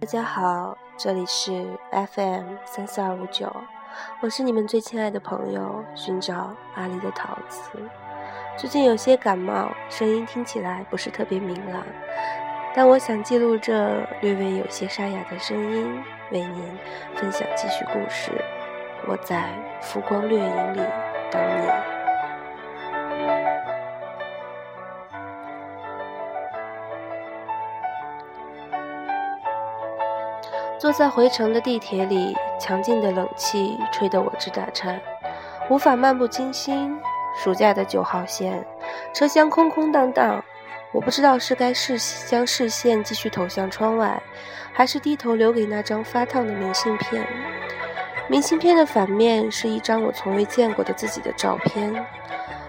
大家好，这里是 FM 三四二五九，我是你们最亲爱的朋友，寻找阿狸的桃子。最近有些感冒，声音听起来不是特别明朗，但我想记录这略微有些沙哑的声音，为您分享继续故事。我在浮光掠影里等你。坐在回程的地铁里，强劲的冷气吹得我直打颤，无法漫不经心。暑假的九号线，车厢空空荡荡，我不知道是该视将视线继续投向窗外，还是低头留给那张发烫的明信片。明信片的反面是一张我从未见过的自己的照片，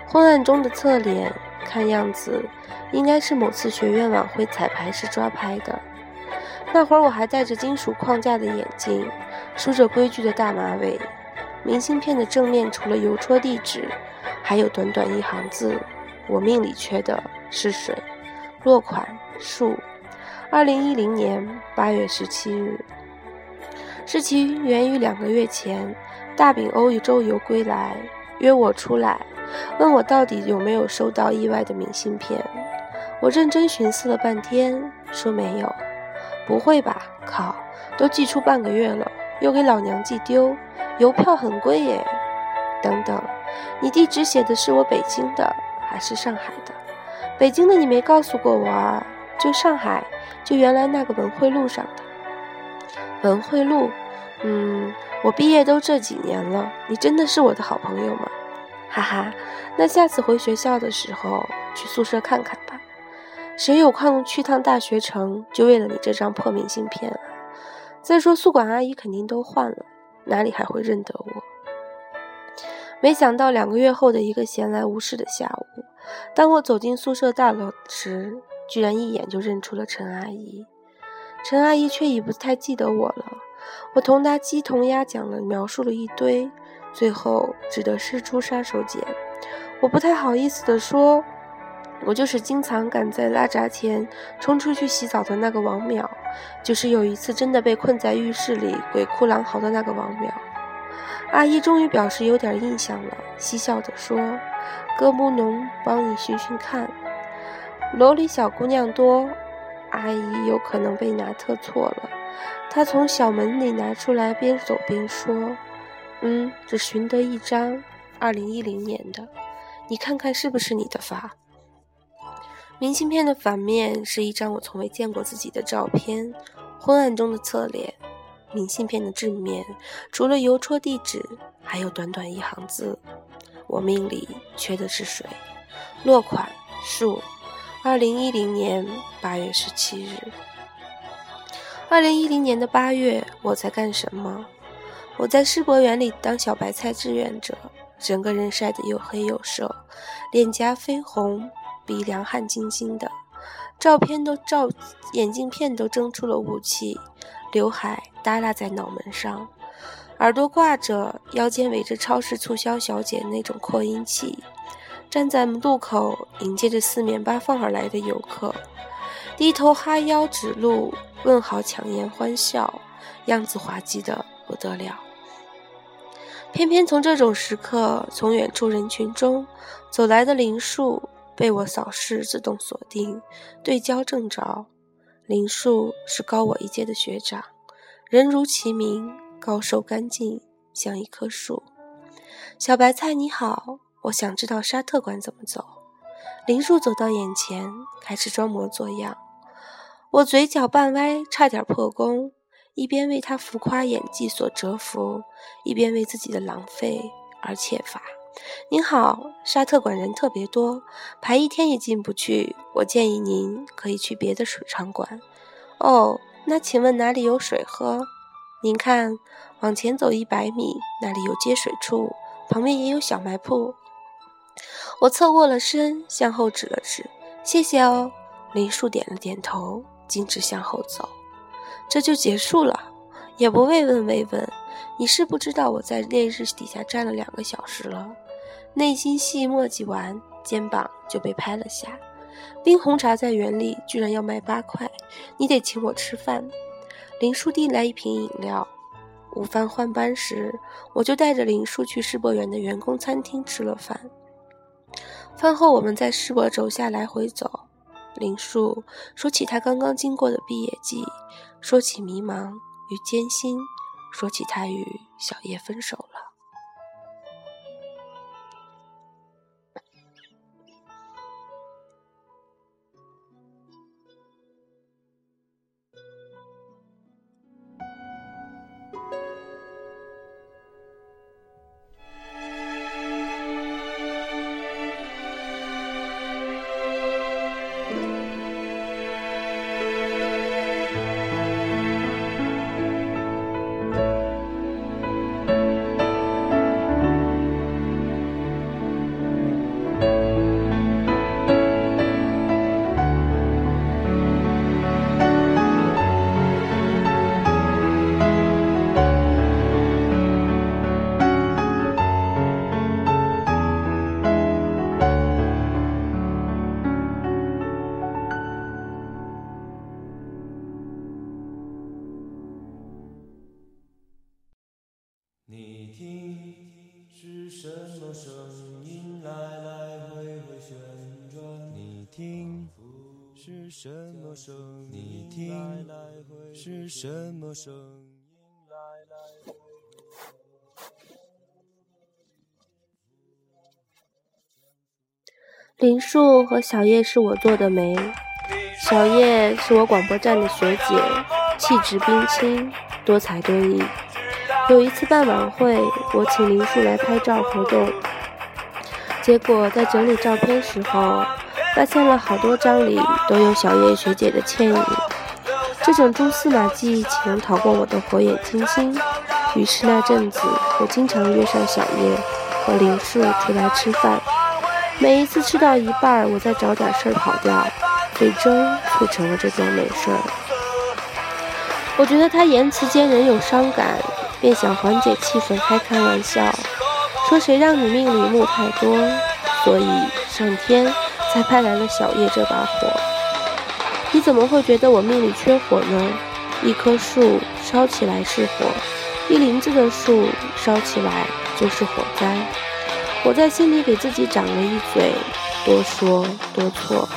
昏暗中的侧脸，看样子应该是某次学院晚会彩排时抓拍的。那会儿我还戴着金属框架的眼镜，梳着规矩的大马尾。明信片的正面除了邮戳地址，还有短短一行字：“我命里缺的是水。”落款：树。二零一零年八月十七日。事情源于两个月前，大饼欧与周游归来，约我出来，问我到底有没有收到意外的明信片。我认真寻思了半天，说没有。不会吧？靠，都寄出半个月了，又给老娘寄丢，邮票很贵耶。等等，你地址写的是我北京的还是上海的？北京的你没告诉过我啊？就上海，就原来那个文汇路上的。文汇路，嗯，我毕业都这几年了，你真的是我的好朋友吗？哈哈，那下次回学校的时候去宿舍看看吧。谁有空去趟大学城，就为了你这张破明信片啊？再说宿管阿姨肯定都换了，哪里还会认得我？没想到两个月后的一个闲来无事的下午，当我走进宿舍大楼时，居然一眼就认出了陈阿姨。陈阿姨却已不太记得我了。我同她鸡同鸭讲了，描述了一堆，最后只得使出杀手锏。我不太好意思地说。我就是经常赶在拉闸前冲出去洗澡的那个王淼，就是有一次真的被困在浴室里鬼哭狼嚎的那个王淼。阿姨终于表示有点印象了，嬉笑着说：“哥不能帮你寻寻看，楼里小姑娘多，阿姨有可能被拿特错了。”她从小门里拿出来，边走边说：“嗯，只寻得一张，二零一零年的，你看看是不是你的发？”明信片的反面是一张我从未见过自己的照片，昏暗中的侧脸。明信片的正面除了邮戳地址，还有短短一行字：“我命里缺的是水。”落款：树。二零一零年八月十七日。二零一零年的八月，我在干什么？我在世博园里当小白菜志愿者，整个人晒得又黑又瘦，脸颊绯红。鼻梁汗津津的，照片都照，眼镜片都蒸出了雾气，刘海耷拉在脑门上，耳朵挂着，腰间围着超市促销小姐那种扩音器，站在路口迎接着四面八方而来的游客，低头哈腰指路，问好强颜欢笑，样子滑稽的不得了。偏偏从这种时刻，从远处人群中走来的林树。被我扫视自动锁定，对焦正着。林树是高我一届的学长，人如其名，高瘦干净，像一棵树。小白菜你好，我想知道沙特馆怎么走。林树走到眼前，开始装模作样。我嘴角半歪，差点破功，一边为他浮夸演技所折服，一边为自己的狼狈而怯乏。您好，沙特馆人特别多，排一天也进不去。我建议您可以去别的水场馆。哦，那请问哪里有水喝？您看，往前走一百米，那里有接水处，旁边也有小卖铺。我侧过了身，向后指了指，谢谢哦。林树点了点头，径直向后走。这就结束了，也不慰问慰问。你是不知道我在烈日底下站了两个小时了，内心戏墨迹完，肩膀就被拍了下。冰红茶在园里居然要卖八块，你得请我吃饭。林树递来一瓶饮料。午饭换班时，我就带着林树去世博园的员工餐厅吃了饭。饭后，我们在世博轴下来回走。林树说起他刚刚经过的毕业季，说起迷茫与艰辛，说起他与小叶分手了。声音？来来林树和小叶是我做的媒，小叶是我广播站的学姐，气质冰清，多才多艺。有一次办晚会，我请林树来拍照活动，结果在整理照片时候。发现了好多张里都有小叶学姐的倩影，这种蛛丝马迹岂能逃过我的火眼金睛？于是那阵子，我经常约上小叶和林树出来吃饭。每一次吃到一半，我再找点事儿跑掉，最终促成了这桩美事儿。我觉得他言辞间仍有伤感，便想缓解气氛，开开玩笑，说谁让你命里木太多，所以上天。才派来了小叶这把火，你怎么会觉得我命里缺火呢？一棵树烧起来是火，一林子的树烧起来就是火灾。我在心里给自己长了一嘴，多说多错。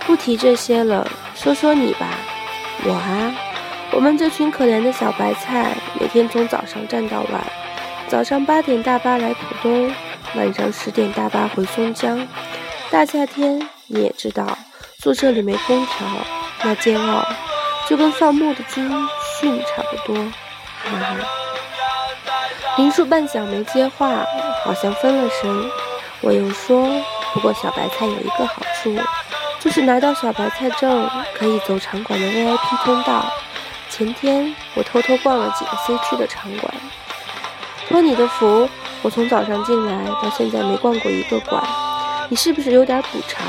不提这些了，说说你吧，我啊。我们这群可怜的小白菜，每天从早上站到晚。早上八点大巴来浦东，晚上十点大巴回松江。大夏天你也知道，宿舍里没空调，那煎熬就跟放牧的军训差不多。哈哈。林树半晌没接话，好像分了神。我又说，不过小白菜有一个好处，就是拿到小白菜证，可以走场馆的 VIP 通道。前天我偷偷逛了几个 C 区的场馆，托你的福，我从早上进来到现在没逛过一个馆。你是不是有点补偿？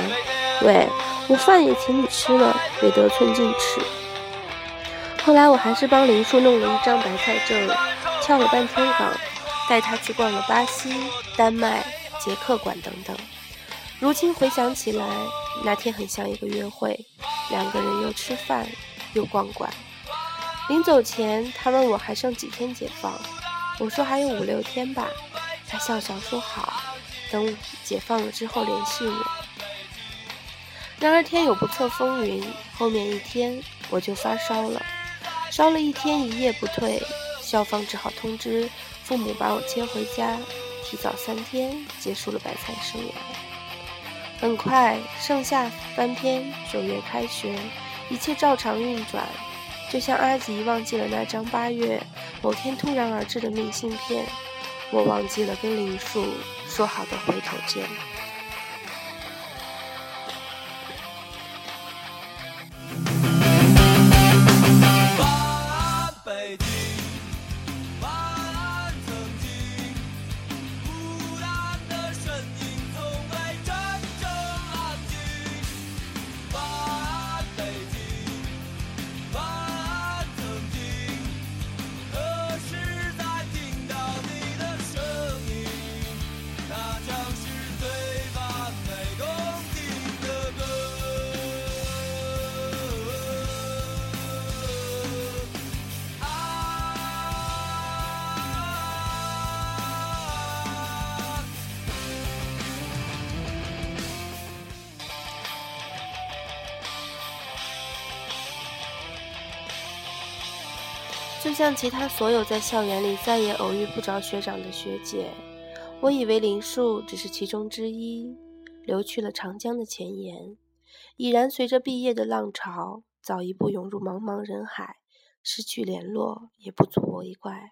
喂，我饭也请你吃了，别得寸进尺。后来我还是帮林叔弄了一张白菜证，翘了半天岗，带他去逛了巴西、丹麦、捷克馆等等。如今回想起来，那天很像一个约会，两个人又吃饭又逛馆。临走前，他问我还剩几天解放，我说还有五六天吧。他笑笑说好，等解放了之后联系我。然而天有不测风云，后面一天我就发烧了，烧了一天一夜不退，校方只好通知父母把我接回家，提早三天结束了白菜生涯。很快盛夏翻篇，九月开学，一切照常运转。就像阿吉忘记了那张八月某天突然而至的明信片，我忘记了跟林树说好的回头见。就像其他所有在校园里再也偶遇不着学长的学姐，我以为林树只是其中之一，流去了长江的前沿，已然随着毕业的浪潮，早一步涌入茫茫人海，失去联络也不足为怪。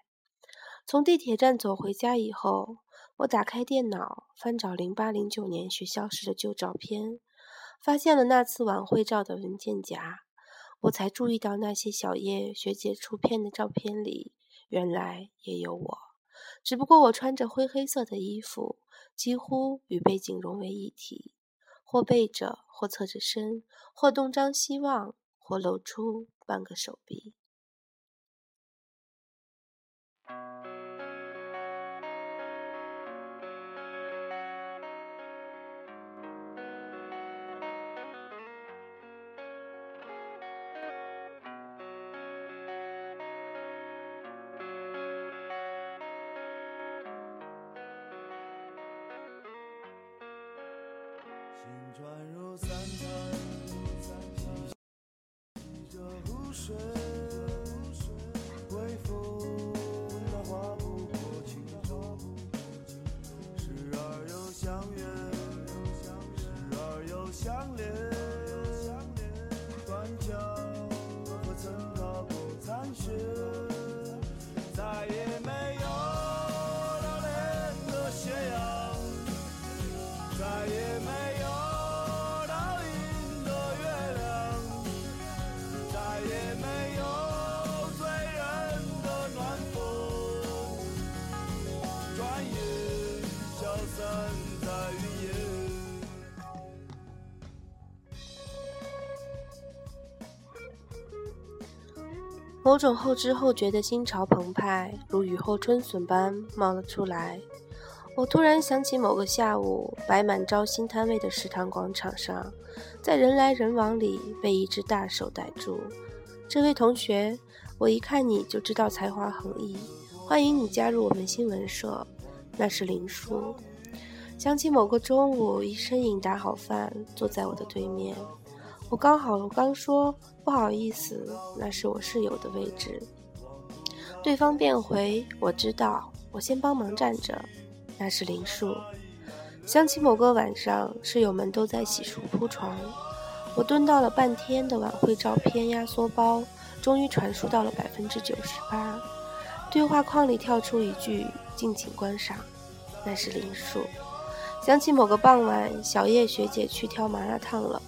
从地铁站走回家以后，我打开电脑，翻找零八零九年学校时的旧照片，发现了那次晚会照的文件夹。我才注意到那些小叶学姐出片的照片里，原来也有我。只不过我穿着灰黑色的衣服，几乎与背景融为一体，或背着，或侧着身，或东张西望，或露出半个手臂。船入三潭，某种后知后觉的心潮澎湃，如雨后春笋般冒了出来。我突然想起某个下午，摆满招新摊位的食堂广场上，在人来人往里被一只大手逮住。这位同学，我一看你就知道才华横溢，欢迎你加入我们新闻社。那是林叔。想起某个中午，一身影打好饭，坐在我的对面。我刚好我刚说不好意思，那是我室友的位置。对方便回：“我知道，我先帮忙站着。”那是林树。想起某个晚上，室友们都在洗漱铺床，我蹲到了半天的晚会照片压缩包，终于传输到了百分之九十八。对话框里跳出一句：“敬请观赏。”那是林树。想起某个傍晚，小叶学姐去挑麻辣烫了，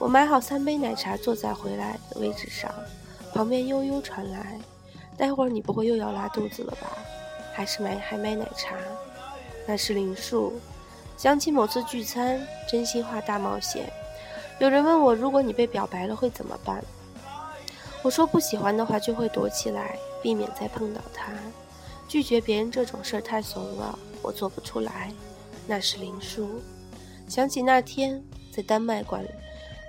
我买好三杯奶茶，坐在回来的位置上，旁边悠悠传来：“待会儿你不会又要拉肚子了吧？还是买还买奶茶？”那是林树。想起某次聚餐，真心话大冒险，有人问我，如果你被表白了会怎么办？我说不喜欢的话就会躲起来，避免再碰到他。拒绝别人这种事儿太怂了，我做不出来。那是林树。想起那天在丹麦馆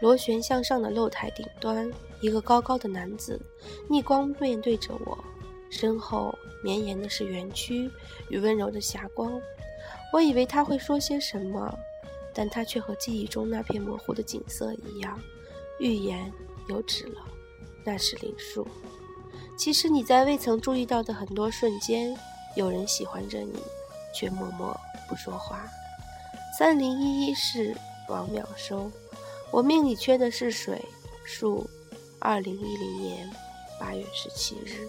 螺旋向上的露台顶端，一个高高的男子逆光面对着我，身后绵延的是园区与温柔的霞光。我以为他会说些什么，但他却和记忆中那片模糊的景色一样，欲言又止了。那是林树。其实你在未曾注意到的很多瞬间，有人喜欢着你，却默默不说话。三零一一室王淼收。我命里缺的是水。数。二零一零年八月十七日。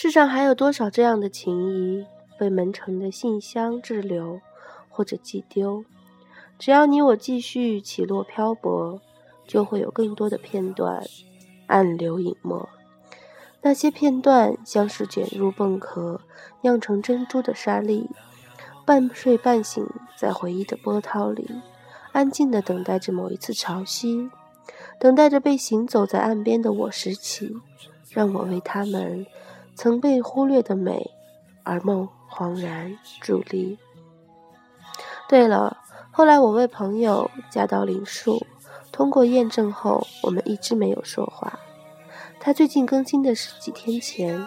世上还有多少这样的情谊，被门城的信箱滞留，或者寄丢？只要你我继续起落漂泊，就会有更多的片段暗流隐没。那些片段像是卷入蚌壳、酿成珍珠的沙粒，半睡半醒在回忆的波涛里，安静地等待着某一次潮汐，等待着被行走在岸边的我拾起，让我为他们曾被忽略的美而梦恍然伫立。对了，后来我为朋友加到林树，通过验证后，我们一直没有说话。他最近更新的是几天前，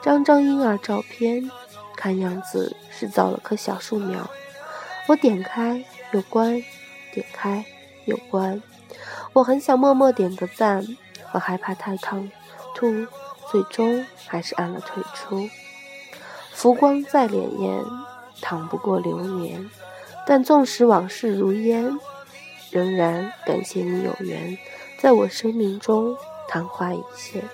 张张婴儿照片，看样子是造了棵小树苗。我点开有关，点开有关，我很想默默点个赞，我害怕太唐突，最终还是按了退出。浮光再潋滟，淌不过流年，但纵使往事如烟，仍然感谢你有缘，在我生命中。昙花一现。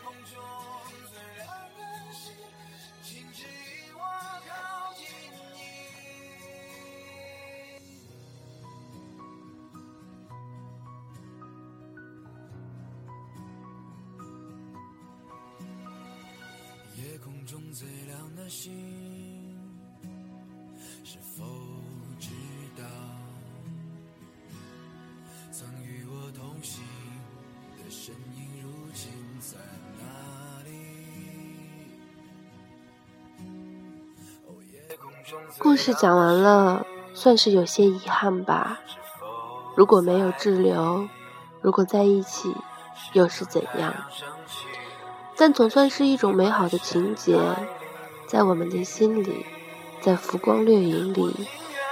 故事讲完了，算是有些遗憾吧。如果没有滞留，如果在一起，又是怎样？但总算是一种美好的情节，在我们的心里，在浮光掠影里，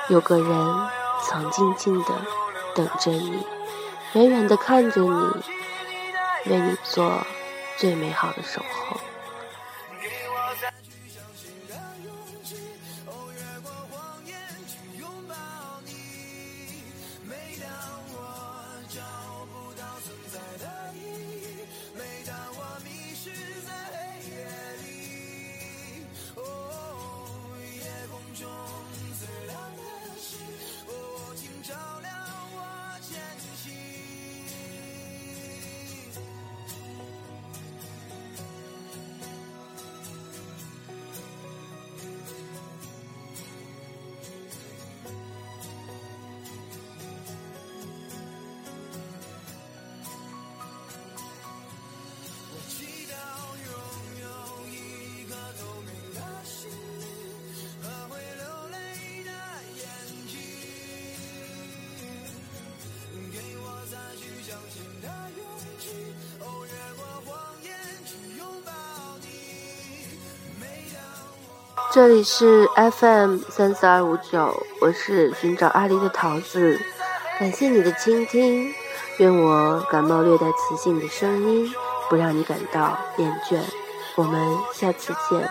有个人曾静静的等着你，远远的看着你。为你做最美好的守候。哦，月光。这里是 FM 三四二五九，我是寻找阿狸的桃子，感谢你的倾听，愿我感冒略带磁性的声音不让你感到厌倦，我们下次见。